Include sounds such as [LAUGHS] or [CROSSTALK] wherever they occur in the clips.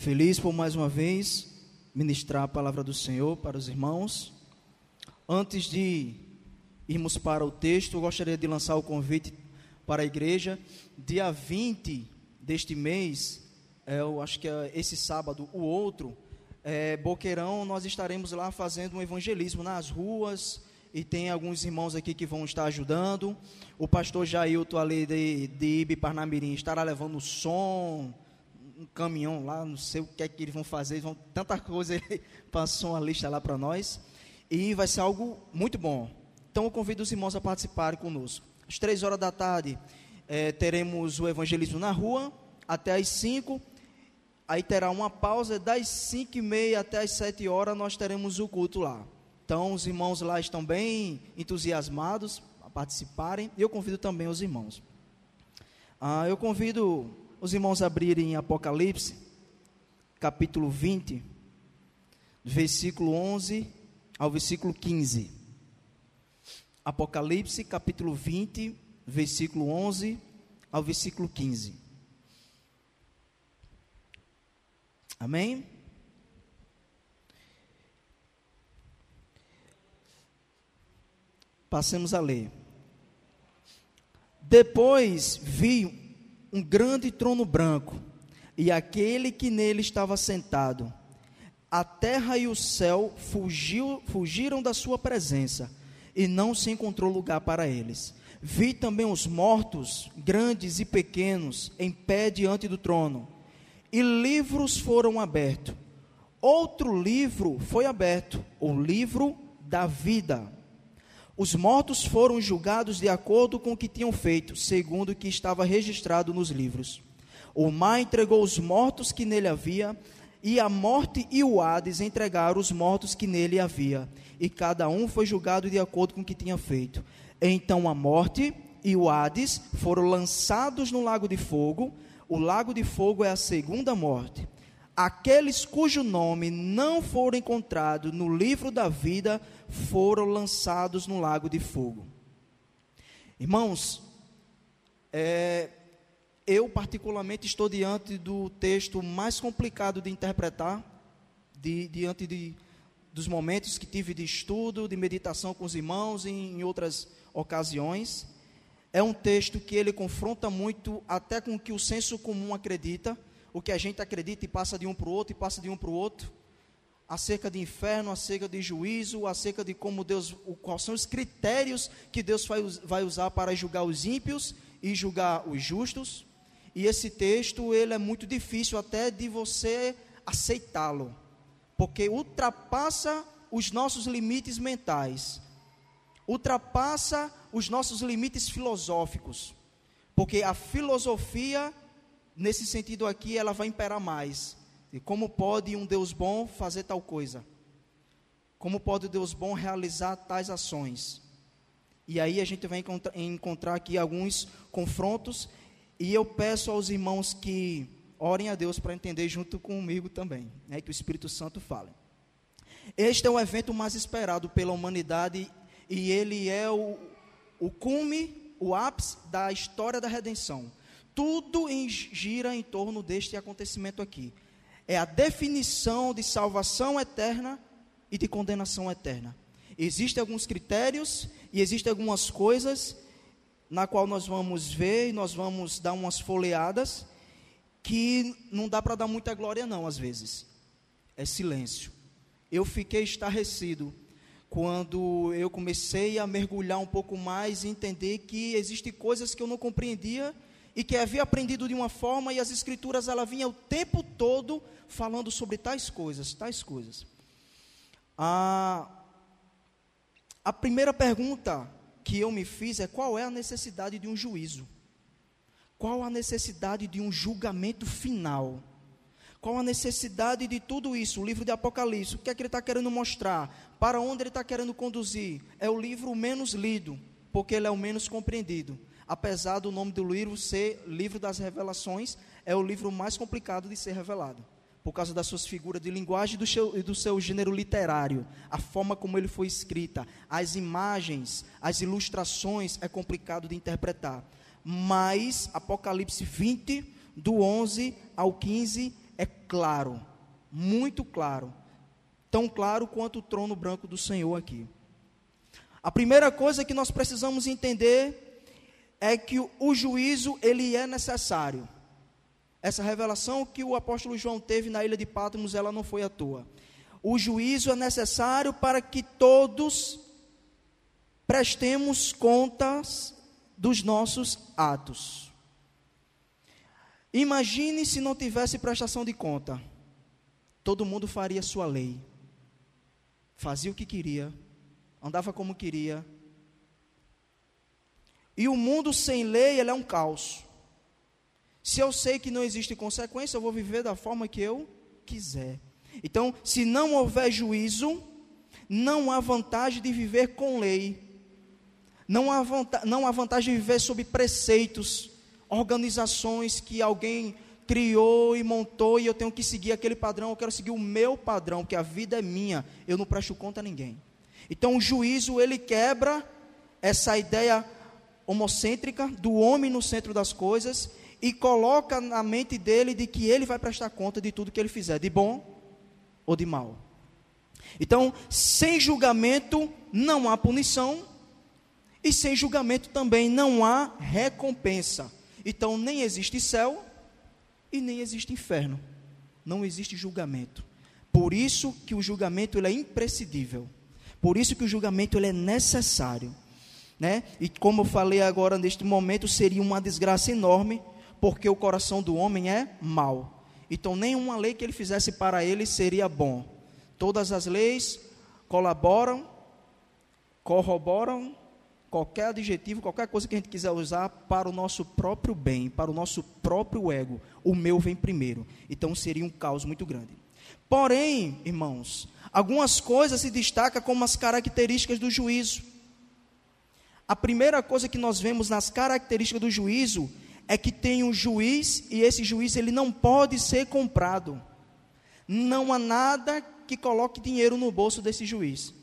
Feliz por mais uma vez ministrar a palavra do Senhor para os irmãos. Antes de irmos para o texto, eu gostaria de lançar o convite para a igreja. Dia 20 deste mês, é, eu acho que é esse sábado, o outro, é, Boqueirão, nós estaremos lá fazendo um evangelismo nas ruas, e tem alguns irmãos aqui que vão estar ajudando. O pastor Jailton ali de, de Ibi Parnamirim estará levando som, um caminhão lá, não sei o que é que eles vão fazer, vão, tanta coisa, [LAUGHS] ele passou uma lista lá para nós, e vai ser algo muito bom. Então eu convido os irmãos a participarem conosco. Às três horas da tarde é, teremos o evangelismo na rua, até às cinco, aí terá uma pausa, das cinco e meia até às sete horas nós teremos o culto lá. Então os irmãos lá estão bem entusiasmados a participarem, e eu convido também os irmãos. Ah, eu convido os irmãos abrirem Apocalipse, capítulo 20, versículo 11 ao versículo 15. Apocalipse, capítulo 20, versículo 11 ao versículo 15. Amém? Passemos a ler. Depois vi um grande trono branco e aquele que nele estava sentado. A terra e o céu fugiu, fugiram da sua presença e não se encontrou lugar para eles. Vi também os mortos, grandes e pequenos, em pé diante do trono, e livros foram abertos. Outro livro foi aberto, o livro da vida. Os mortos foram julgados de acordo com o que tinham feito, segundo o que estava registrado nos livros. O mar entregou os mortos que nele havia, e a morte e o Hades entregaram os mortos que nele havia, e cada um foi julgado de acordo com o que tinha feito. Então a morte e o Hades foram lançados no lago de fogo. O lago de fogo é a segunda morte. Aqueles cujo nome não foram encontrados no livro da vida foram lançados no lago de fogo. Irmãos, é, eu particularmente estou diante do texto mais complicado de interpretar, de, diante de, dos momentos que tive de estudo, de meditação com os irmãos e em outras ocasiões. É um texto que ele confronta muito até com o que o senso comum acredita, o que a gente acredita e passa de um para o outro e passa de um para o outro acerca de inferno, acerca de juízo, acerca de como Deus, quais são os critérios que Deus vai, vai usar para julgar os ímpios e julgar os justos. E esse texto, ele é muito difícil até de você aceitá-lo, porque ultrapassa os nossos limites mentais, ultrapassa os nossos limites filosóficos, porque a filosofia, nesse sentido aqui, ela vai imperar mais e como pode um Deus bom fazer tal coisa? Como pode o Deus bom realizar tais ações? E aí a gente vai encontrar aqui alguns confrontos, e eu peço aos irmãos que orem a Deus para entender junto comigo também, né, que o Espírito Santo fale. Este é o evento mais esperado pela humanidade e ele é o, o cume, o ápice da história da redenção. Tudo em, gira em torno deste acontecimento aqui é a definição de salvação eterna e de condenação eterna. Existem alguns critérios e existem algumas coisas na qual nós vamos ver e nós vamos dar umas folheadas que não dá para dar muita glória não às vezes. É silêncio. Eu fiquei estarrecido quando eu comecei a mergulhar um pouco mais e entender que existem coisas que eu não compreendia e que havia aprendido de uma forma e as escrituras ela vinha o tempo todo falando sobre tais coisas, tais coisas. A, a primeira pergunta que eu me fiz é qual é a necessidade de um juízo? Qual a necessidade de um julgamento final? Qual a necessidade de tudo isso? O livro de Apocalipse, o que é que ele está querendo mostrar? Para onde ele está querendo conduzir? É o livro menos lido, porque ele é o menos compreendido apesar do nome do livro ser Livro das Revelações, é o livro mais complicado de ser revelado, por causa das suas figuras de linguagem e do seu, do seu gênero literário, a forma como ele foi escrita, as imagens, as ilustrações, é complicado de interpretar. Mas Apocalipse 20, do 11 ao 15, é claro, muito claro, tão claro quanto o trono branco do Senhor aqui. A primeira coisa que nós precisamos entender é que o juízo ele é necessário. Essa revelação que o apóstolo João teve na ilha de Patmos, ela não foi à toa. O juízo é necessário para que todos prestemos contas dos nossos atos. Imagine se não tivesse prestação de conta. Todo mundo faria sua lei. Fazia o que queria, andava como queria. E o mundo sem lei, ele é um caos. Se eu sei que não existe consequência, eu vou viver da forma que eu quiser. Então, se não houver juízo, não há vantagem de viver com lei. Não há, não há vantagem de viver sob preceitos, organizações que alguém criou e montou e eu tenho que seguir aquele padrão, eu quero seguir o meu padrão, porque a vida é minha, eu não presto conta a ninguém. Então o juízo ele quebra essa ideia homocêntrica do homem no centro das coisas e coloca na mente dele de que ele vai prestar conta de tudo que ele fizer, de bom ou de mal. Então, sem julgamento não há punição e sem julgamento também não há recompensa. Então, nem existe céu e nem existe inferno. Não existe julgamento. Por isso que o julgamento ele é imprescindível. Por isso que o julgamento ele é necessário, né? E como eu falei agora neste momento, seria uma desgraça enorme porque o coração do homem é mau. Então, nenhuma lei que ele fizesse para ele seria bom. Todas as leis colaboram, corroboram qualquer adjetivo, qualquer coisa que a gente quiser usar para o nosso próprio bem, para o nosso próprio ego. O meu vem primeiro. Então, seria um caos muito grande. Porém, irmãos, algumas coisas se destacam como as características do juízo. A primeira coisa que nós vemos nas características do juízo é que tem um juiz e esse juiz ele não pode ser comprado. Não há nada que coloque dinheiro no bolso desse juiz.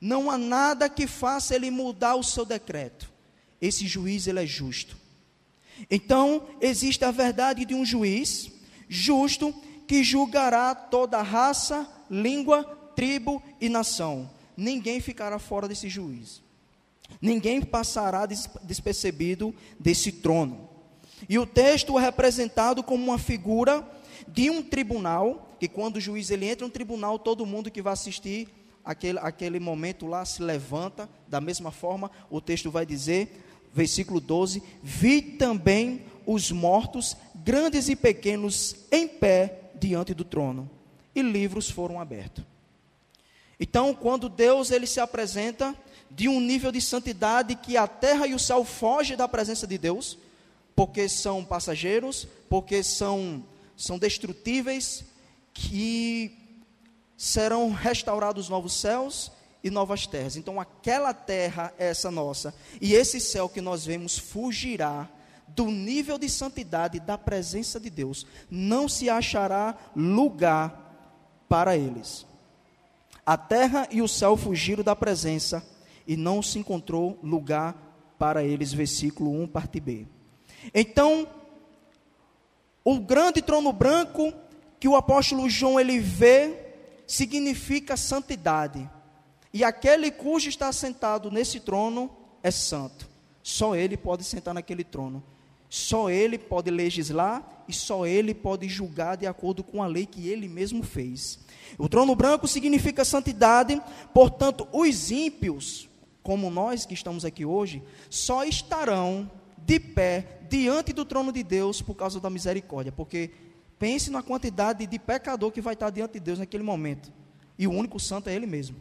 Não há nada que faça ele mudar o seu decreto. Esse juiz ele é justo. Então, existe a verdade de um juiz justo que julgará toda raça, língua, tribo e nação. Ninguém ficará fora desse juiz. Ninguém passará despercebido desse trono. E o texto é representado como uma figura de um tribunal, que quando o juiz ele entra no tribunal, todo mundo que vai assistir aquele, aquele momento lá se levanta, da mesma forma, o texto vai dizer, versículo 12: Vi também os mortos, grandes e pequenos, em pé diante do trono, e livros foram abertos. Então, quando Deus ele se apresenta de um nível de santidade que a terra e o céu fogem da presença de Deus, porque são passageiros, porque são, são destrutíveis, que serão restaurados novos céus e novas terras. Então, aquela terra é essa nossa, e esse céu que nós vemos fugirá do nível de santidade da presença de Deus, não se achará lugar para eles. A terra e o céu fugiram da presença e não se encontrou lugar para eles. Versículo 1, parte B. Então, o grande trono branco que o apóstolo João ele vê significa santidade. E aquele cujo está sentado nesse trono é santo. Só ele pode sentar naquele trono. Só ele pode legislar e só ele pode julgar de acordo com a lei que ele mesmo fez. O trono branco significa santidade, portanto, os ímpios, como nós que estamos aqui hoje, só estarão de pé diante do trono de Deus por causa da misericórdia. Porque pense na quantidade de pecador que vai estar diante de Deus naquele momento. E o único santo é Ele mesmo.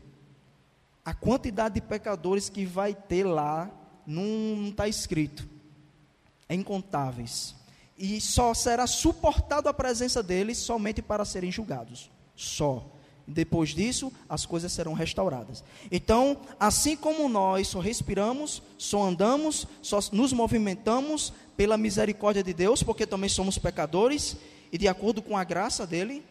A quantidade de pecadores que vai ter lá não está escrito. É incontáveis. E só será suportado a presença deles somente para serem julgados. Só. Depois disso, as coisas serão restauradas. Então, assim como nós só respiramos, só andamos, só nos movimentamos pela misericórdia de Deus, porque também somos pecadores, e de acordo com a graça dele,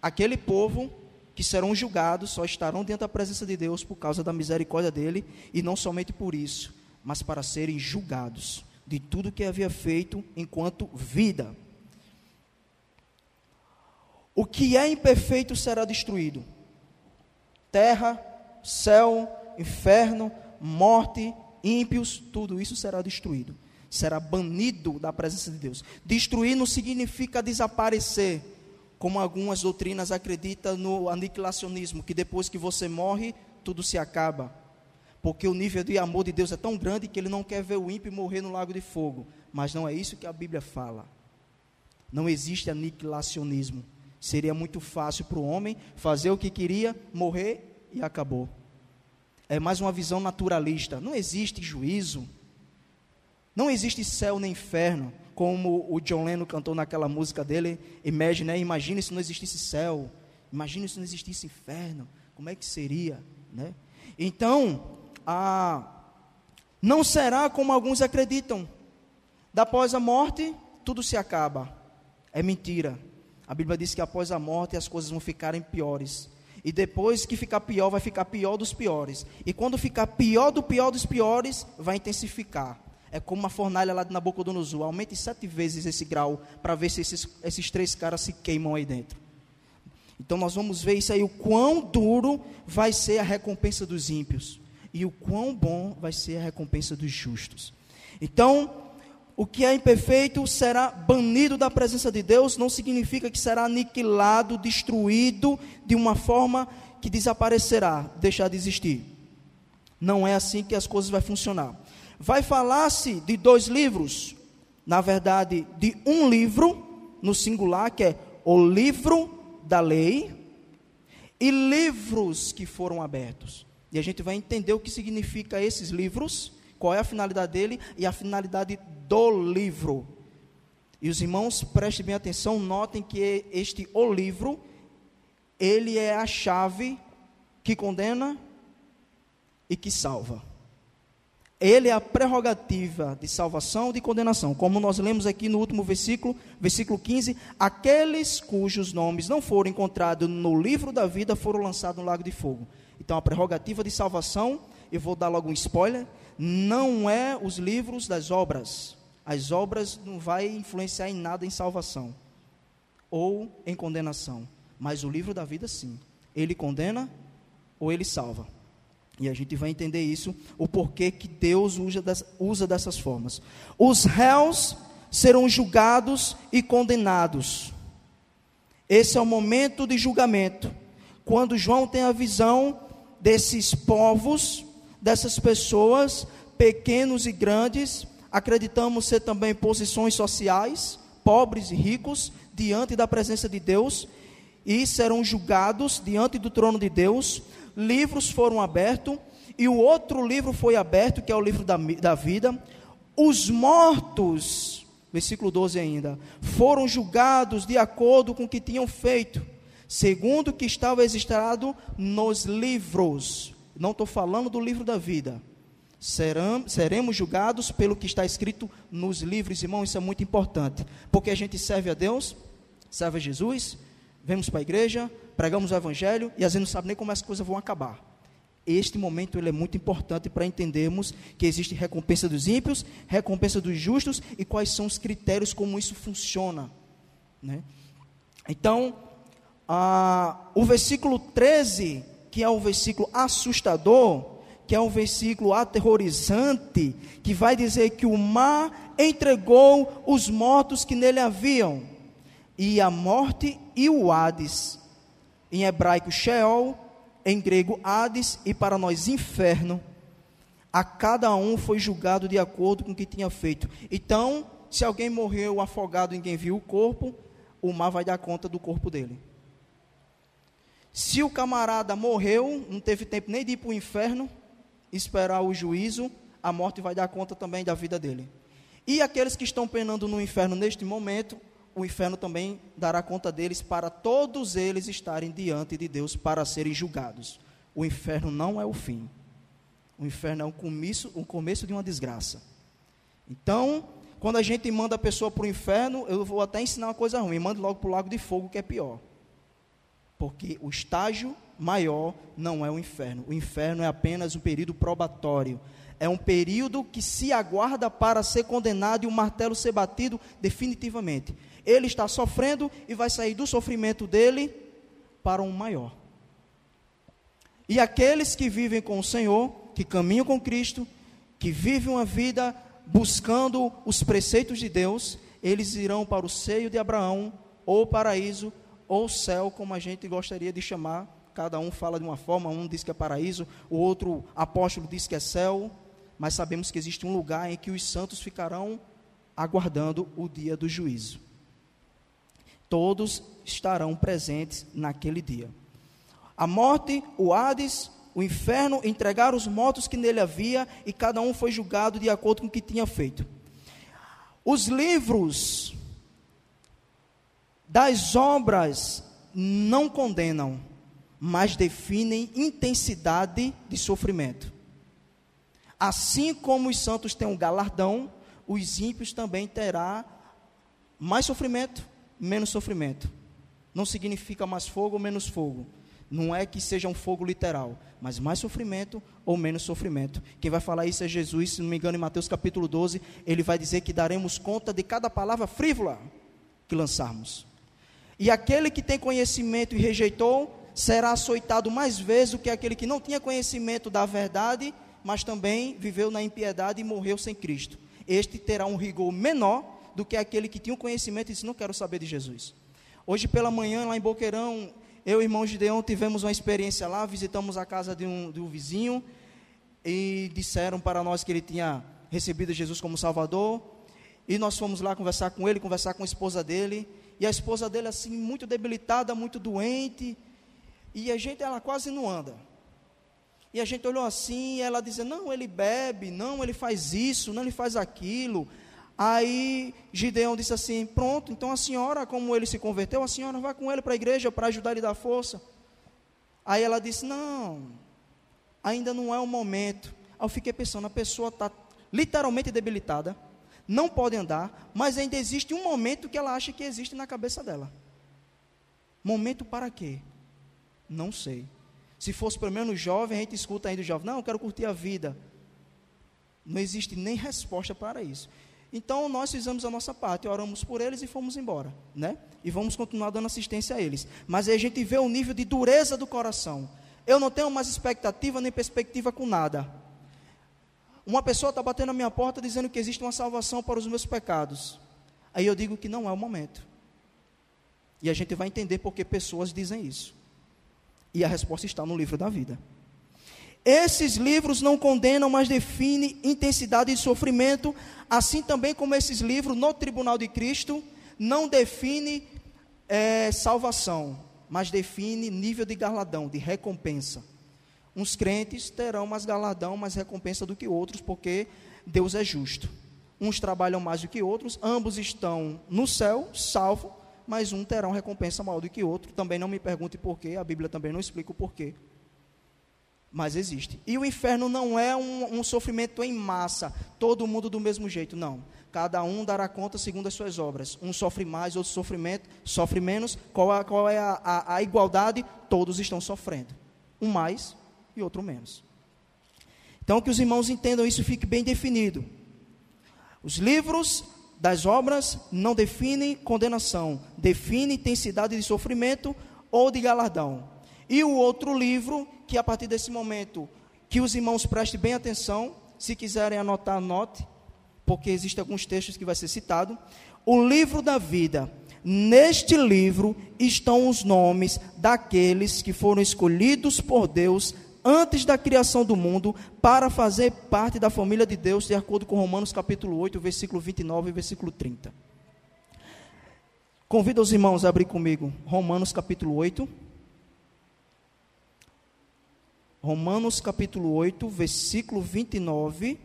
aquele povo que serão julgados só estarão dentro da presença de Deus por causa da misericórdia dele, e não somente por isso, mas para serem julgados de tudo que havia feito enquanto vida. O que é imperfeito será destruído. Terra, céu, inferno, morte, ímpios, tudo isso será destruído. Será banido da presença de Deus. Destruir não significa desaparecer, como algumas doutrinas acreditam no aniquilacionismo, que depois que você morre, tudo se acaba. Porque o nível de amor de Deus é tão grande que ele não quer ver o ímpio morrer no lago de fogo. Mas não é isso que a Bíblia fala. Não existe aniquilacionismo. Seria muito fácil para o homem fazer o que queria, morrer e acabou. É mais uma visão naturalista. Não existe juízo. Não existe céu nem inferno, como o John Lennon cantou naquela música dele, Imagine, né? imagine se não existisse céu, imagine se não existisse inferno, como é que seria, né? Então, a, não será como alguns acreditam, após a morte, tudo se acaba, é mentira, a Bíblia diz que após a morte as coisas vão ficarem piores, e depois que ficar pior, vai ficar pior dos piores. E quando ficar pior do pior dos piores, vai intensificar. É como uma fornalha lá de Nabucodonosor. Aumente sete vezes esse grau para ver se esses, esses três caras se queimam aí dentro. Então nós vamos ver isso aí, o quão duro vai ser a recompensa dos ímpios. E o quão bom vai ser a recompensa dos justos. Então, o que é imperfeito será banido da presença de Deus, não significa que será aniquilado, destruído de uma forma que desaparecerá, deixar de existir. Não é assim que as coisas vão funcionar. Vai falar-se de dois livros, na verdade, de um livro, no singular, que é o livro da lei, e livros que foram abertos. E a gente vai entender o que significa esses livros, qual é a finalidade dele e a finalidade do livro. E os irmãos prestem bem atenção, notem que este o livro, ele é a chave que condena e que salva. Ele é a prerrogativa de salvação e de condenação. Como nós lemos aqui no último versículo, versículo 15: aqueles cujos nomes não foram encontrados no livro da vida foram lançados no lago de fogo. Então, a prerrogativa de salvação, eu vou dar logo um spoiler, não é os livros das obras. As obras não vai influenciar em nada em salvação ou em condenação, mas o livro da vida sim. Ele condena ou ele salva. E a gente vai entender isso, o porquê que Deus usa, das, usa dessas formas. Os réus serão julgados e condenados. Esse é o momento de julgamento. Quando João tem a visão desses povos, dessas pessoas, pequenos e grandes, acreditamos ser também posições sociais, pobres e ricos, diante da presença de Deus, e serão julgados diante do trono de Deus livros foram abertos, e o outro livro foi aberto, que é o livro da, da vida. Os mortos, versículo 12 ainda, foram julgados de acordo com o que tinham feito, segundo o que estava registrado nos livros. Não estou falando do livro da vida. Serão, seremos julgados pelo que está escrito nos livros, irmão. Isso é muito importante, porque a gente serve a Deus, serve a Jesus, vemos para a igreja, pregamos o evangelho e às vezes não sabe nem como as coisas vão acabar. Este momento ele é muito importante para entendermos que existe recompensa dos ímpios, recompensa dos justos e quais são os critérios como isso funciona. Né? Então, o versículo 13, que é um versículo assustador, que é um versículo aterrorizante, que vai dizer que o mar entregou os mortos que nele haviam, e a morte e o Hades em hebraico Sheol, em grego Hades e para nós inferno. A cada um foi julgado de acordo com o que tinha feito. Então, se alguém morreu afogado e ninguém viu o corpo, o mar vai dar conta do corpo dele. Se o camarada morreu, não teve tempo nem de ir para o inferno, esperar o juízo, a morte vai dar conta também da vida dele. E aqueles que estão penando no inferno neste momento, o inferno também dará conta deles para todos eles estarem diante de Deus para serem julgados. O inferno não é o fim. O inferno é o começo, o começo de uma desgraça. Então, quando a gente manda a pessoa para o inferno, eu vou até ensinar uma coisa ruim, manda logo para o lago de fogo, que é pior. Porque o estágio maior não é o inferno. O inferno é apenas um período probatório. É um período que se aguarda para ser condenado e o martelo ser batido definitivamente. Ele está sofrendo e vai sair do sofrimento dele para um maior. E aqueles que vivem com o Senhor, que caminham com Cristo, que vivem uma vida buscando os preceitos de Deus, eles irão para o seio de Abraão, ou paraíso, ou céu, como a gente gostaria de chamar. Cada um fala de uma forma, um diz que é paraíso, o outro apóstolo diz que é céu, mas sabemos que existe um lugar em que os santos ficarão aguardando o dia do juízo. Todos estarão presentes naquele dia. A morte, o Hades, o inferno entregaram os mortos que nele havia e cada um foi julgado de acordo com o que tinha feito. Os livros das obras não condenam, mas definem intensidade de sofrimento. Assim como os santos têm um galardão, os ímpios também terá mais sofrimento, menos sofrimento. Não significa mais fogo ou menos fogo. Não é que seja um fogo literal, mas mais sofrimento ou menos sofrimento. Quem vai falar isso é Jesus, se não me engano, em Mateus capítulo 12, ele vai dizer que daremos conta de cada palavra frívola que lançarmos. E aquele que tem conhecimento e rejeitou, será açoitado mais vezes do que aquele que não tinha conhecimento da verdade, mas também viveu na impiedade e morreu sem Cristo. Este terá um rigor menor do que aquele que tinha o conhecimento e disse: Não quero saber de Jesus. Hoje pela manhã, lá em Boqueirão, eu e irmão Gideon tivemos uma experiência lá, visitamos a casa de um, de um vizinho e disseram para nós que ele tinha recebido Jesus como Salvador. E nós fomos lá conversar com ele, conversar com a esposa dele. E a esposa dele, assim, muito debilitada, muito doente. E a gente, ela quase não anda. E a gente olhou assim, e ela dizia: Não, ele bebe, não, ele faz isso, não, ele faz aquilo. Aí Gideão disse assim: Pronto, então a senhora, como ele se converteu, a senhora vai com ele para a igreja para ajudar ele dar força. Aí ela disse: Não, ainda não é o momento. Aí eu fiquei pensando: a pessoa está literalmente debilitada, não pode andar, mas ainda existe um momento que ela acha que existe na cabeça dela. Momento para quê? Não sei. Se fosse pelo menos jovem, a gente escuta ainda o jovem: Não, eu quero curtir a vida. Não existe nem resposta para isso. Então nós fizemos a nossa parte, oramos por eles e fomos embora, né? E vamos continuar dando assistência a eles. Mas aí a gente vê o nível de dureza do coração. Eu não tenho mais expectativa nem perspectiva com nada. Uma pessoa está batendo na minha porta dizendo que existe uma salvação para os meus pecados. Aí eu digo que não é o momento. E a gente vai entender porque pessoas dizem isso. E a resposta está no livro da vida. Esses livros não condenam, mas definem intensidade de sofrimento, assim também como esses livros no tribunal de Cristo não define é, salvação, mas define nível de galardão, de recompensa. Uns crentes terão mais galardão, mais recompensa do que outros, porque Deus é justo. Uns trabalham mais do que outros, ambos estão no céu, salvo, mas um terá uma recompensa maior do que outro. Também não me pergunte porquê, a Bíblia também não explica o porquê mas existe. E o inferno não é um, um, sofrimento em massa, todo mundo do mesmo jeito, não. Cada um dará conta segundo as suas obras. Um sofre mais, outro sofre, sofre menos. Qual, a, qual é a, a, a igualdade? Todos estão sofrendo. Um mais e outro menos. Então, que os irmãos entendam isso, fique bem definido. Os livros das obras não definem condenação, definem intensidade de sofrimento ou de galardão. E o outro livro que a partir desse momento, que os irmãos prestem bem atenção, se quiserem anotar, anote, porque existem alguns textos que vai ser citado. O livro da vida. Neste livro estão os nomes daqueles que foram escolhidos por Deus antes da criação do mundo para fazer parte da família de Deus, de acordo com Romanos capítulo 8, versículo 29 e versículo 30. Convido os irmãos a abrir comigo Romanos capítulo 8. Romanos capítulo 8, versículo 29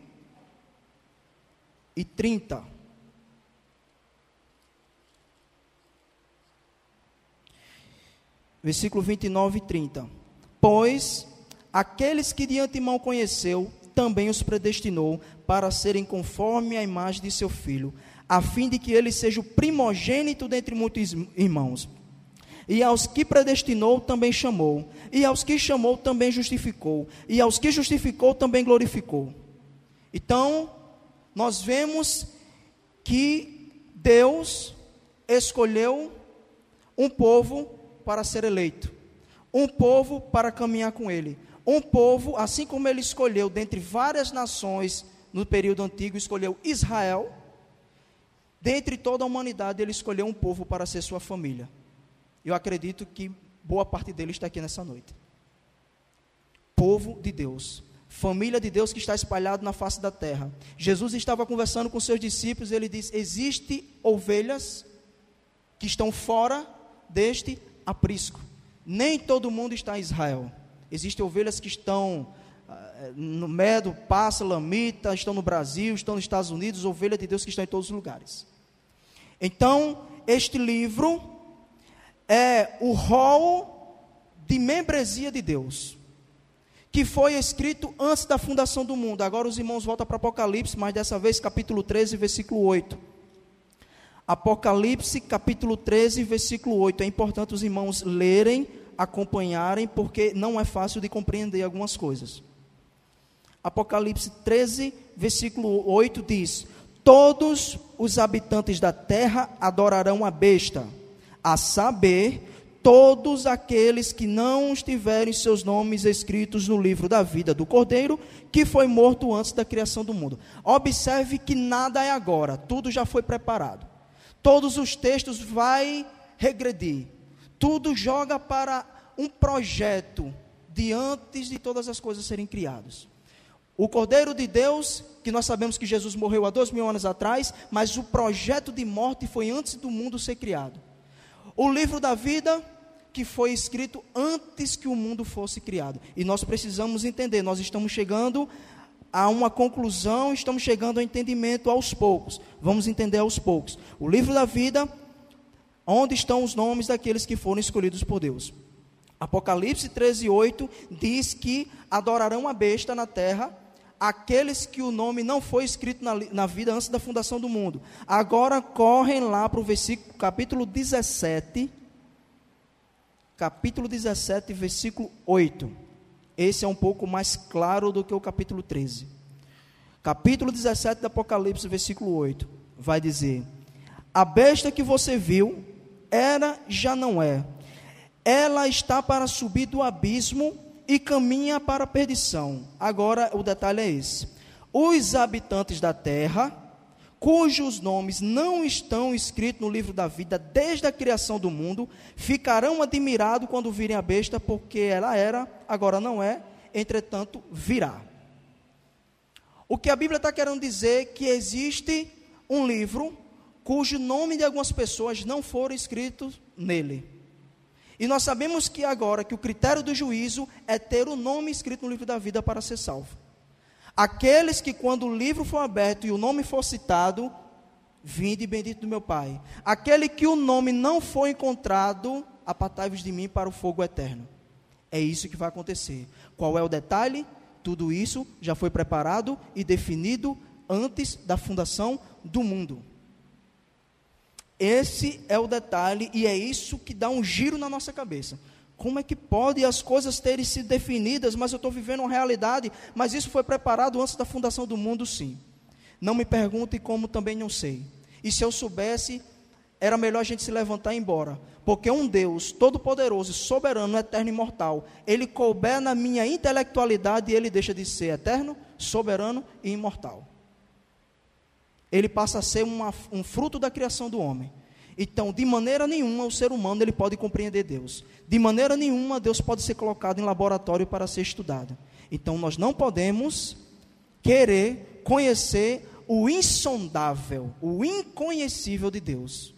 e 30. Versículo 29 e 30. Pois aqueles que de antemão conheceu, também os predestinou para serem conforme a imagem de seu filho, a fim de que ele seja o primogênito dentre muitos irmãos. E aos que predestinou também chamou, e aos que chamou também justificou, e aos que justificou também glorificou. Então, nós vemos que Deus escolheu um povo para ser eleito, um povo para caminhar com ele, um povo, assim como ele escolheu dentre várias nações no período antigo, escolheu Israel, dentre toda a humanidade, ele escolheu um povo para ser sua família. Eu acredito que boa parte dele está aqui nessa noite. Povo de Deus, família de Deus que está espalhado na face da terra. Jesus estava conversando com seus discípulos, ele disse: "Existem ovelhas que estão fora deste aprisco. Nem todo mundo está em Israel. Existem ovelhas que estão uh, no Medo, Passa, Lamita, estão no Brasil, estão nos Estados Unidos, ovelha de Deus que estão em todos os lugares. Então, este livro é o rol de membresia de Deus, que foi escrito antes da fundação do mundo. Agora os irmãos voltam para Apocalipse, mas dessa vez capítulo 13, versículo 8. Apocalipse, capítulo 13, versículo 8. É importante os irmãos lerem, acompanharem, porque não é fácil de compreender algumas coisas. Apocalipse 13, versículo 8 diz: Todos os habitantes da terra adorarão a besta, a saber, todos aqueles que não estiverem seus nomes escritos no livro da vida do Cordeiro, que foi morto antes da criação do mundo. Observe que nada é agora, tudo já foi preparado todos os textos vai regredir. Tudo joga para um projeto de antes de todas as coisas serem criadas. O Cordeiro de Deus, que nós sabemos que Jesus morreu há dois mil anos atrás, mas o projeto de morte foi antes do mundo ser criado. O livro da vida, que foi escrito antes que o mundo fosse criado. E nós precisamos entender, nós estamos chegando a uma conclusão, estamos chegando ao entendimento aos poucos. Vamos entender aos poucos. O livro da vida, onde estão os nomes daqueles que foram escolhidos por Deus. Apocalipse 13, 8 diz que adorarão a besta na terra aqueles que o nome não foi escrito na, na vida antes da fundação do mundo. Agora correm lá para o versículo, capítulo 17, capítulo 17, versículo 8. Esse é um pouco mais claro do que o capítulo 13. Capítulo 17 do Apocalipse, versículo 8, vai dizer: A besta que você viu era, já não é. Ela está para subir do abismo e caminha para a perdição. Agora o detalhe é esse: os habitantes da terra cujos nomes não estão escritos no livro da vida desde a criação do mundo, ficarão admirados quando virem a besta, porque ela era, agora não é, entretanto virá. O que a Bíblia está querendo dizer é que existe um livro cujo nome de algumas pessoas não foram escritos nele. E nós sabemos que agora que o critério do juízo é ter o nome escrito no livro da vida para ser salvo. Aqueles que, quando o livro for aberto e o nome for citado, vinde bendito do meu Pai. Aquele que o nome não for encontrado, apartai-vos de mim para o fogo eterno. É isso que vai acontecer. Qual é o detalhe? Tudo isso já foi preparado e definido antes da fundação do mundo. Esse é o detalhe e é isso que dá um giro na nossa cabeça. Como é que pode as coisas terem sido definidas, mas eu estou vivendo uma realidade, mas isso foi preparado antes da fundação do mundo, sim. Não me pergunte como também não sei. E se eu soubesse, era melhor a gente se levantar e ir embora. Porque um Deus todo-poderoso, soberano, eterno e imortal, ele couber na minha intelectualidade e ele deixa de ser eterno, soberano e imortal. Ele passa a ser uma, um fruto da criação do homem. Então, de maneira nenhuma o ser humano ele pode compreender Deus. De maneira nenhuma Deus pode ser colocado em laboratório para ser estudado. Então, nós não podemos querer conhecer o insondável, o inconhecível de Deus.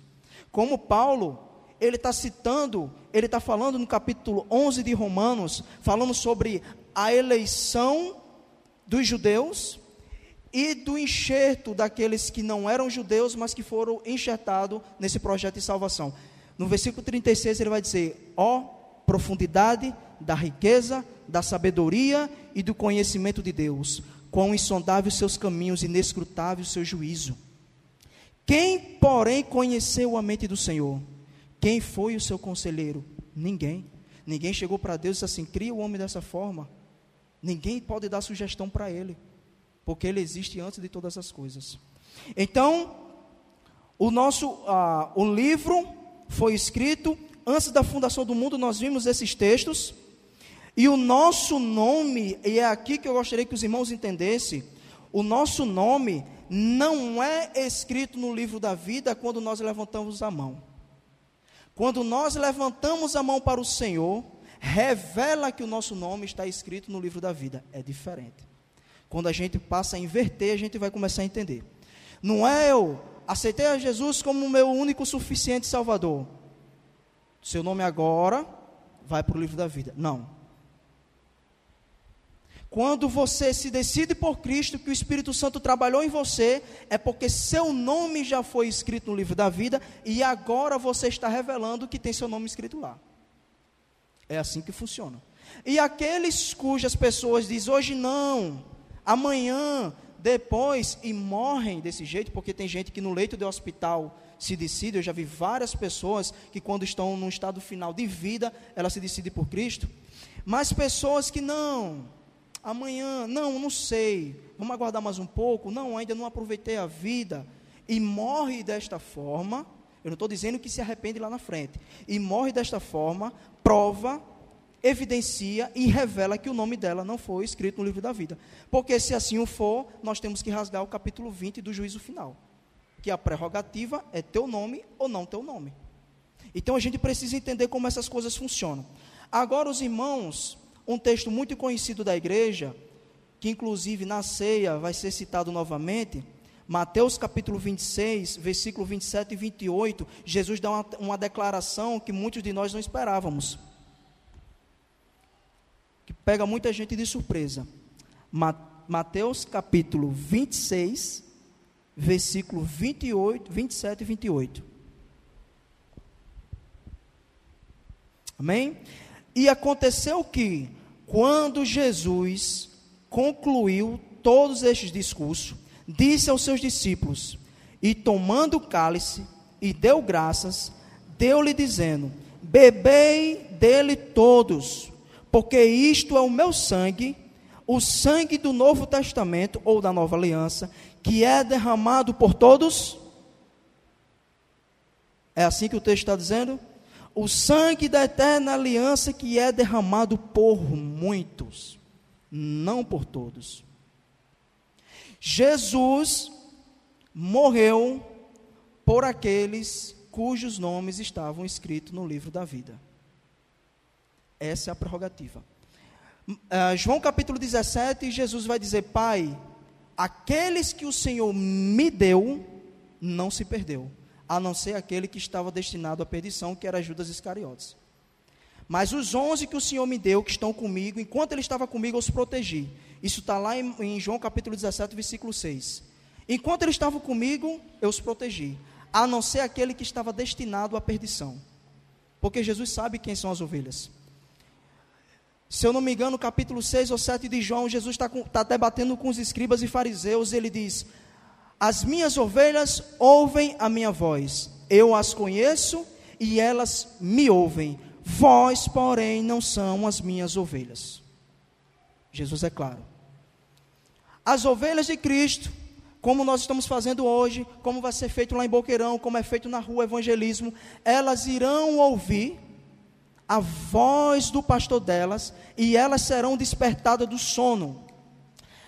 Como Paulo, ele está citando, ele está falando no capítulo 11 de Romanos, falando sobre a eleição dos judeus e do enxerto daqueles que não eram judeus, mas que foram enxertados nesse projeto de salvação. No versículo 36 ele vai dizer: ó profundidade da riqueza, da sabedoria e do conhecimento de Deus, quão insondáveis seus caminhos, inescrutável seu juízo. Quem, porém, conheceu a mente do Senhor? Quem foi o seu conselheiro? Ninguém. Ninguém chegou para Deus e disse assim: cria o homem dessa forma. Ninguém pode dar sugestão para ele porque ele existe antes de todas as coisas. Então, O nosso uh, o livro foi escrito antes da fundação do mundo, nós vimos esses textos. E o nosso nome, e é aqui que eu gostaria que os irmãos entendessem, o nosso nome não é escrito no livro da vida quando nós levantamos a mão. Quando nós levantamos a mão para o Senhor, revela que o nosso nome está escrito no livro da vida. É diferente. Quando a gente passa a inverter, a gente vai começar a entender. Não é eu aceitei a Jesus como meu único suficiente Salvador. Seu nome agora vai para o livro da vida. Não. Quando você se decide por Cristo, que o Espírito Santo trabalhou em você, é porque seu nome já foi escrito no livro da vida e agora você está revelando que tem seu nome escrito lá. É assim que funciona. E aqueles cujas pessoas dizem hoje não, amanhã, depois, e morrem desse jeito, porque tem gente que no leito de hospital se decide, eu já vi várias pessoas que quando estão num estado final de vida, ela se decide por Cristo, mas pessoas que não, amanhã, não, não sei, vamos aguardar mais um pouco, não, ainda não aproveitei a vida, e morre desta forma, eu não estou dizendo que se arrepende lá na frente, e morre desta forma, prova evidencia e revela que o nome dela não foi escrito no livro da vida. Porque se assim o for, nós temos que rasgar o capítulo 20 do juízo final. Que a prerrogativa é teu nome ou não teu nome. Então a gente precisa entender como essas coisas funcionam. Agora, os irmãos, um texto muito conhecido da igreja, que inclusive na ceia vai ser citado novamente, Mateus capítulo 26, versículo 27 e 28, Jesus dá uma, uma declaração que muitos de nós não esperávamos que pega muita gente de surpresa. Mateus capítulo 26, versículo 28, 27 e 28. Amém? E aconteceu que, quando Jesus concluiu todos estes discursos, disse aos seus discípulos: E tomando o cálice, e deu graças, deu-lhe dizendo: Bebei dele todos porque isto é o meu sangue, o sangue do Novo Testamento ou da Nova Aliança, que é derramado por todos. É assim que o texto está dizendo? O sangue da eterna aliança que é derramado por muitos, não por todos. Jesus morreu por aqueles cujos nomes estavam escritos no livro da vida. Essa é a prerrogativa. Uh, João capítulo 17, Jesus vai dizer: Pai, aqueles que o Senhor me deu, não se perdeu, a não ser aquele que estava destinado à perdição, que era Judas Iscariotes. Mas os onze que o Senhor me deu, que estão comigo, enquanto ele estava comigo, eu os protegi. Isso está lá em, em João capítulo 17, versículo 6. Enquanto ele estava comigo, eu os protegi, a não ser aquele que estava destinado à perdição. Porque Jesus sabe quem são as ovelhas. Se eu não me engano, no capítulo 6 ou 7 de João, Jesus está tá debatendo com os escribas e fariseus. Ele diz: As minhas ovelhas ouvem a minha voz, eu as conheço e elas me ouvem. Vós, porém, não são as minhas ovelhas. Jesus é claro. As ovelhas de Cristo, como nós estamos fazendo hoje, como vai ser feito lá em Boqueirão, como é feito na rua evangelismo, elas irão ouvir a voz do pastor delas, e elas serão despertadas do sono.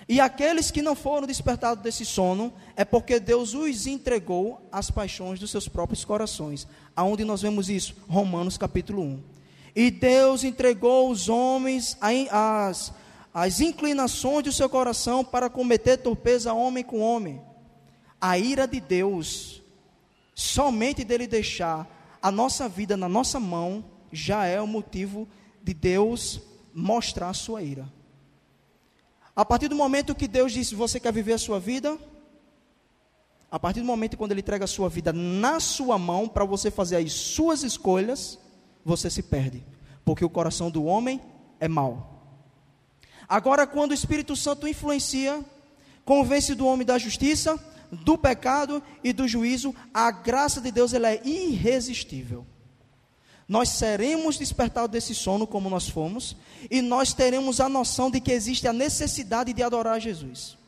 E aqueles que não foram despertados desse sono, é porque Deus os entregou às paixões dos seus próprios corações. Aonde nós vemos isso? Romanos capítulo 1. E Deus entregou os homens às, às inclinações do seu coração para cometer torpeza homem com homem. A ira de Deus, somente dele deixar a nossa vida na nossa mão, já é o motivo de Deus mostrar a sua ira. A partir do momento que Deus disse: Você quer viver a sua vida? A partir do momento quando Ele entrega a sua vida na sua mão para você fazer as suas escolhas, você se perde, porque o coração do homem é mau. Agora, quando o Espírito Santo influencia, convence do homem da justiça, do pecado e do juízo, a graça de Deus ela é irresistível nós seremos despertados desse sono como nós fomos, e nós teremos a noção de que existe a necessidade de adorar Jesus.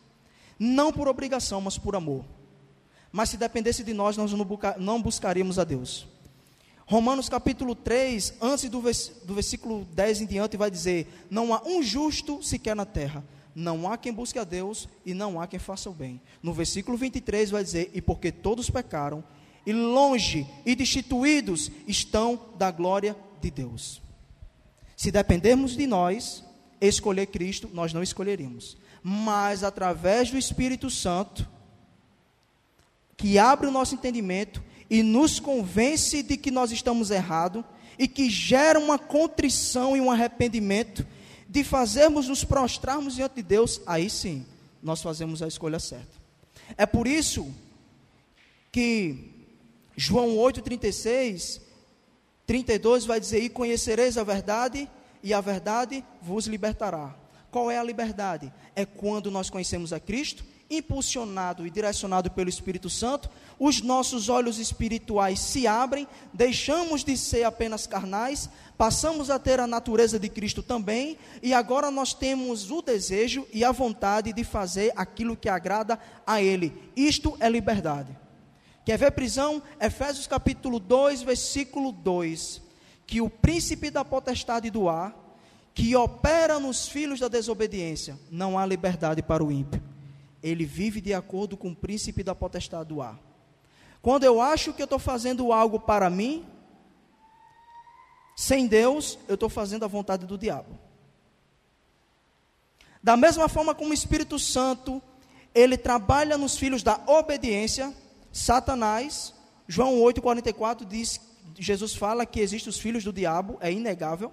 Não por obrigação, mas por amor. Mas se dependesse de nós, nós não buscaríamos a Deus. Romanos capítulo 3, antes do versículo 10 em diante, vai dizer: Não há um justo sequer na terra, não há quem busque a Deus e não há quem faça o bem. No versículo 23 vai dizer: E porque todos pecaram, e longe e destituídos estão da glória de Deus. Se dependermos de nós, escolher Cristo, nós não escolheríamos. Mas através do Espírito Santo, que abre o nosso entendimento, e nos convence de que nós estamos errados e que gera uma contrição e um arrependimento de fazermos nos prostrarmos diante de Deus, aí sim nós fazemos a escolha certa. É por isso que João 8:36, 32 vai dizer: "E conhecereis a verdade, e a verdade vos libertará". Qual é a liberdade? É quando nós conhecemos a Cristo impulsionado e direcionado pelo Espírito Santo, os nossos olhos espirituais se abrem, deixamos de ser apenas carnais, passamos a ter a natureza de Cristo também, e agora nós temos o desejo e a vontade de fazer aquilo que agrada a Ele. Isto é liberdade. Quer ver prisão? Efésios capítulo 2, versículo 2. Que o príncipe da potestade do ar, que opera nos filhos da desobediência, não há liberdade para o ímpio ele vive de acordo com o príncipe da potestade do ar. Quando eu acho que eu estou fazendo algo para mim, sem Deus, eu estou fazendo a vontade do diabo. Da mesma forma como o Espírito Santo, ele trabalha nos filhos da obediência, Satanás, João 8,44 diz, Jesus fala que existem os filhos do diabo, é inegável,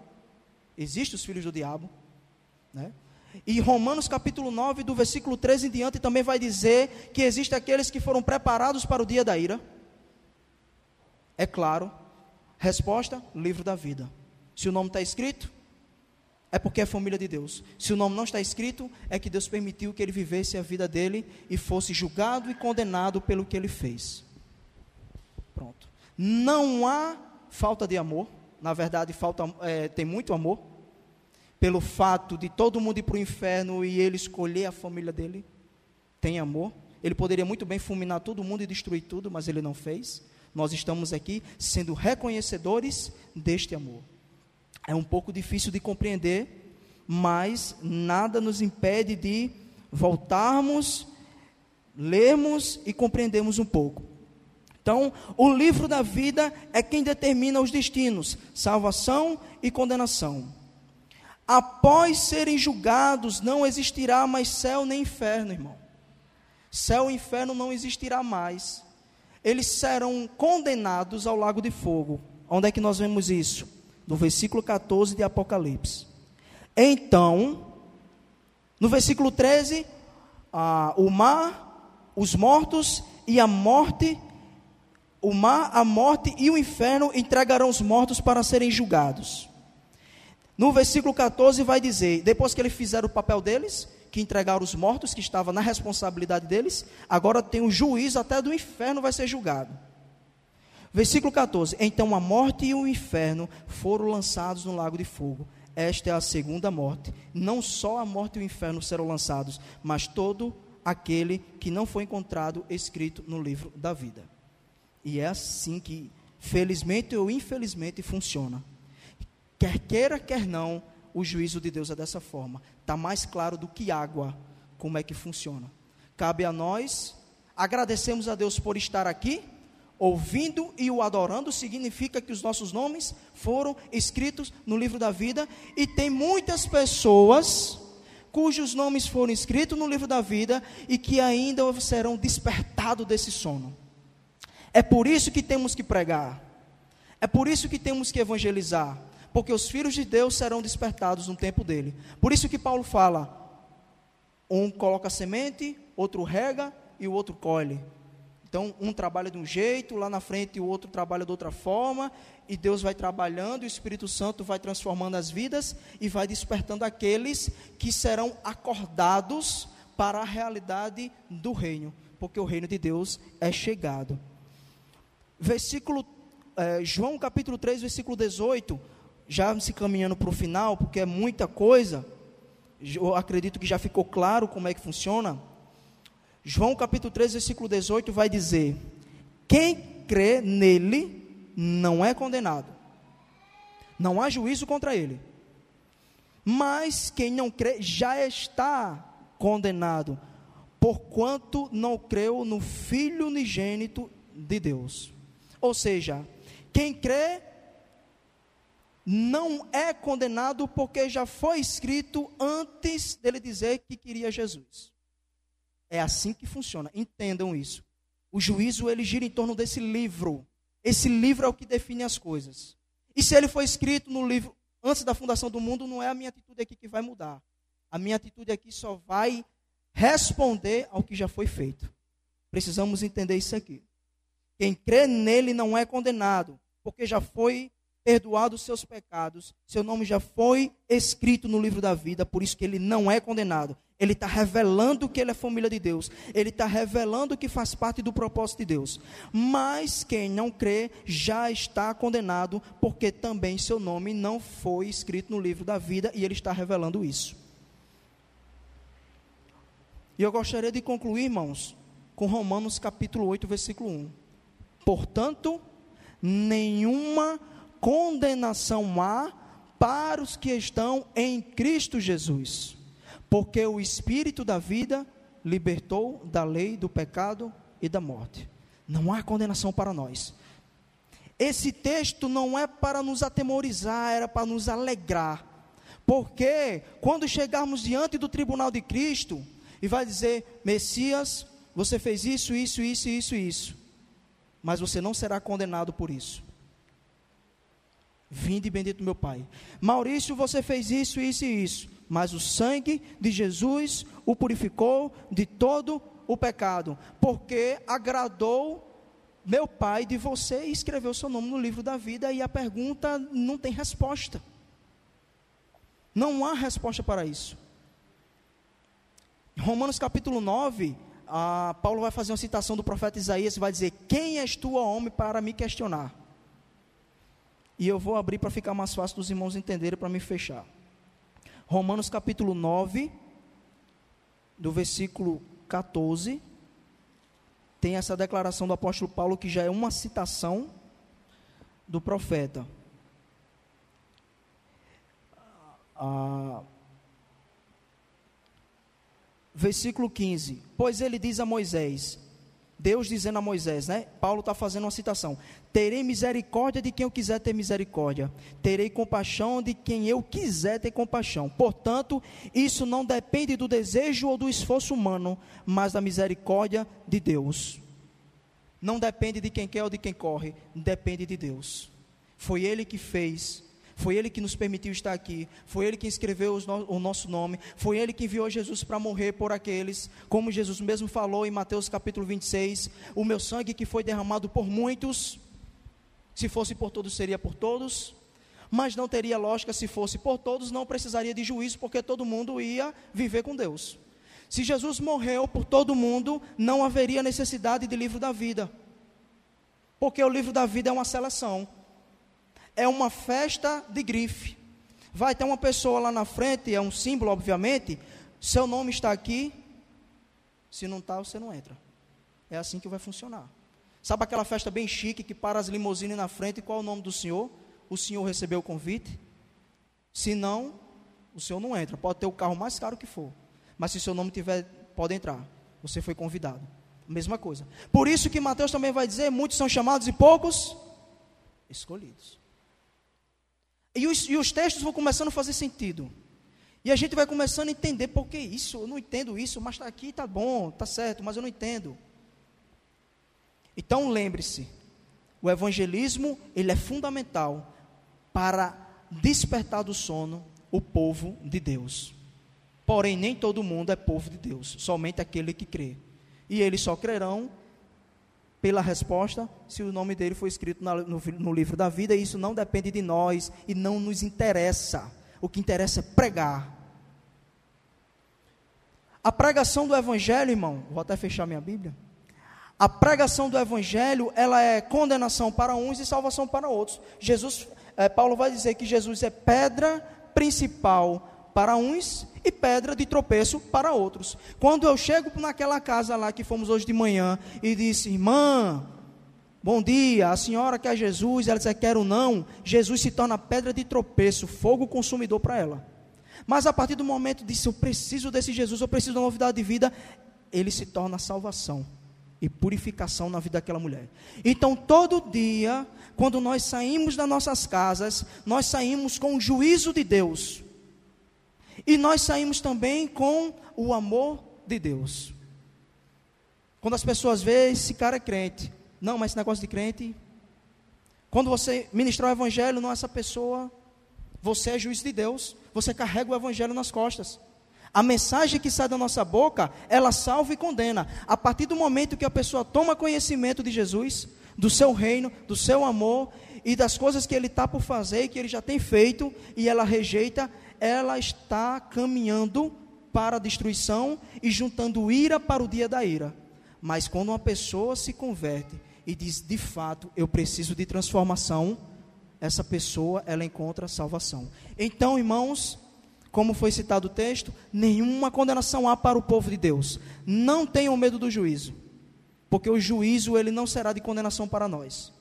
existem os filhos do diabo, né? E Romanos capítulo 9, do versículo 13 em diante, também vai dizer que existem aqueles que foram preparados para o dia da ira. É claro. Resposta: livro da vida. Se o nome está escrito, é porque é família de Deus. Se o nome não está escrito, é que Deus permitiu que ele vivesse a vida dele e fosse julgado e condenado pelo que ele fez. Pronto. Não há falta de amor. Na verdade, falta, é, tem muito amor pelo fato de todo mundo ir para o inferno e ele escolher a família dele? Tem amor? Ele poderia muito bem fulminar todo mundo e destruir tudo, mas ele não fez. Nós estamos aqui sendo reconhecedores deste amor. É um pouco difícil de compreender, mas nada nos impede de voltarmos, lermos e compreendermos um pouco. Então, o livro da vida é quem determina os destinos, salvação e condenação. Após serem julgados, não existirá mais céu nem inferno, irmão. Céu e inferno não existirá mais. Eles serão condenados ao lago de fogo. Onde é que nós vemos isso? No versículo 14 de Apocalipse. Então, no versículo 13, ah, o mar, os mortos e a morte, o mar, a morte e o inferno entregarão os mortos para serem julgados. No versículo 14 vai dizer: depois que eles fizeram o papel deles, que entregaram os mortos, que estava na responsabilidade deles, agora tem o juiz até do inferno vai ser julgado. Versículo 14: Então a morte e o inferno foram lançados no lago de fogo. Esta é a segunda morte. Não só a morte e o inferno serão lançados, mas todo aquele que não foi encontrado escrito no livro da vida. E é assim que, felizmente ou infelizmente, funciona. Quer queira, quer não, o juízo de Deus é dessa forma. Está mais claro do que água como é que funciona. Cabe a nós agradecemos a Deus por estar aqui, ouvindo e o adorando, significa que os nossos nomes foram escritos no livro da vida, e tem muitas pessoas cujos nomes foram escritos no livro da vida e que ainda serão despertados desse sono. É por isso que temos que pregar, é por isso que temos que evangelizar, porque os filhos de Deus serão despertados no tempo dele. Por isso que Paulo fala: um coloca semente, outro rega e o outro colhe. Então, um trabalha de um jeito, lá na frente o outro trabalha de outra forma, e Deus vai trabalhando, o Espírito Santo vai transformando as vidas e vai despertando aqueles que serão acordados para a realidade do reino, porque o reino de Deus é chegado. Versículo, eh, João capítulo 3, versículo 18 já se caminhando para o final, porque é muita coisa, eu acredito que já ficou claro como é que funciona. João capítulo 3, versículo 18 vai dizer: Quem crê nele não é condenado. Não há juízo contra ele. Mas quem não crê já está condenado, porquanto não creu no Filho unigênito de Deus. Ou seja, quem crê não é condenado porque já foi escrito antes dele dizer que queria Jesus. É assim que funciona. Entendam isso. O juízo ele gira em torno desse livro. Esse livro é o que define as coisas. E se ele foi escrito no livro antes da fundação do mundo, não é a minha atitude aqui que vai mudar. A minha atitude aqui só vai responder ao que já foi feito. Precisamos entender isso aqui. Quem crê nele não é condenado, porque já foi perdoado os seus pecados, seu nome já foi escrito no livro da vida, por isso que ele não é condenado. Ele está revelando que ele é família de Deus. Ele está revelando que faz parte do propósito de Deus. Mas quem não crê já está condenado, porque também seu nome não foi escrito no livro da vida e ele está revelando isso. E eu gostaria de concluir, irmãos, com Romanos capítulo 8, versículo 1. Portanto, nenhuma condenação há para os que estão em Cristo Jesus porque o Espírito da vida libertou da lei do pecado e da morte. Não há condenação para nós. Esse texto não é para nos atemorizar, era para nos alegrar. Porque quando chegarmos diante do tribunal de Cristo e vai dizer: Messias, você fez isso, isso, isso, isso, isso, mas você não será condenado por isso. Vinde bendito meu Pai. Maurício, você fez isso, isso e isso mas o sangue de Jesus o purificou de todo o pecado, porque agradou meu Pai de você e escreveu seu nome no livro da vida, e a pergunta não tem resposta. Não há resposta para isso. Romanos capítulo 9, a Paulo vai fazer uma citação do profeta Isaías e vai dizer: Quem és tu, homem, para me questionar? E eu vou abrir para ficar mais fácil dos irmãos entenderem para me fechar. Romanos capítulo 9, do versículo 14, tem essa declaração do apóstolo Paulo que já é uma citação do profeta. Ah, versículo 15: Pois ele diz a Moisés: Deus dizendo a Moisés, né? Paulo está fazendo uma citação: Terei misericórdia de quem eu quiser ter misericórdia, terei compaixão de quem eu quiser ter compaixão. Portanto, isso não depende do desejo ou do esforço humano, mas da misericórdia de Deus. Não depende de quem quer ou de quem corre, depende de Deus. Foi Ele que fez foi Ele que nos permitiu estar aqui. Foi Ele que escreveu o nosso nome. Foi Ele que enviou Jesus para morrer por aqueles. Como Jesus mesmo falou em Mateus capítulo 26: O meu sangue que foi derramado por muitos, se fosse por todos, seria por todos. Mas não teria lógica se fosse por todos, não precisaria de juízo, porque todo mundo ia viver com Deus. Se Jesus morreu por todo mundo, não haveria necessidade de livro da vida. Porque o livro da vida é uma seleção é uma festa de grife. Vai ter uma pessoa lá na frente, é um símbolo, obviamente. Seu nome está aqui. Se não está, você não entra. É assim que vai funcionar. Sabe aquela festa bem chique que para as limusines na frente? Qual é o nome do senhor? O senhor recebeu o convite? Se não, o senhor não entra. Pode ter o carro mais caro que for. Mas se seu nome tiver, pode entrar. Você foi convidado. Mesma coisa. Por isso que Mateus também vai dizer: muitos são chamados e poucos escolhidos. E os, e os textos vão começando a fazer sentido. E a gente vai começando a entender por que isso, eu não entendo isso, mas está aqui, está bom, está certo, mas eu não entendo. Então lembre-se, o evangelismo ele é fundamental para despertar do sono o povo de Deus. Porém, nem todo mundo é povo de Deus, somente aquele que crê. E eles só crerão pela resposta se o nome dele foi escrito no, livro da vida, e isso não depende de nós e não nos interessa. O que interessa é pregar. A pregação do evangelho, irmão, vou até fechar minha Bíblia. A pregação do evangelho, ela é condenação para uns e salvação para outros. Jesus, é, Paulo vai dizer que Jesus é pedra principal para uns e pedra de tropeço para outros. Quando eu chego naquela casa lá que fomos hoje de manhã e disse, irmã, bom dia, a senhora quer Jesus, ela disse, quero não, Jesus se torna pedra de tropeço, fogo consumidor para ela. Mas a partir do momento disse, eu preciso desse Jesus, eu preciso uma novidade de vida, ele se torna salvação e purificação na vida daquela mulher. Então, todo dia, quando nós saímos das nossas casas, nós saímos com o juízo de Deus. E nós saímos também com o amor de Deus. Quando as pessoas veem esse cara é crente, não, mas esse negócio de crente. Quando você ministrar o evangelho, não essa pessoa, você é juiz de Deus, você carrega o evangelho nas costas. A mensagem que sai da nossa boca, ela salva e condena. A partir do momento que a pessoa toma conhecimento de Jesus, do seu reino, do seu amor e das coisas que ele está por fazer e que ele já tem feito, e ela rejeita, ela está caminhando para a destruição e juntando ira para o dia da ira. Mas quando uma pessoa se converte e diz, de fato, eu preciso de transformação, essa pessoa, ela encontra salvação. Então, irmãos, como foi citado o texto, nenhuma condenação há para o povo de Deus. Não tenham medo do juízo, porque o juízo ele não será de condenação para nós,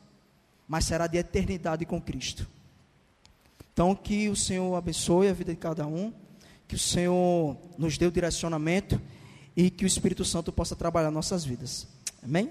mas será de eternidade com Cristo. Então que o Senhor abençoe a vida de cada um, que o Senhor nos dê o direcionamento e que o Espírito Santo possa trabalhar nossas vidas. Amém?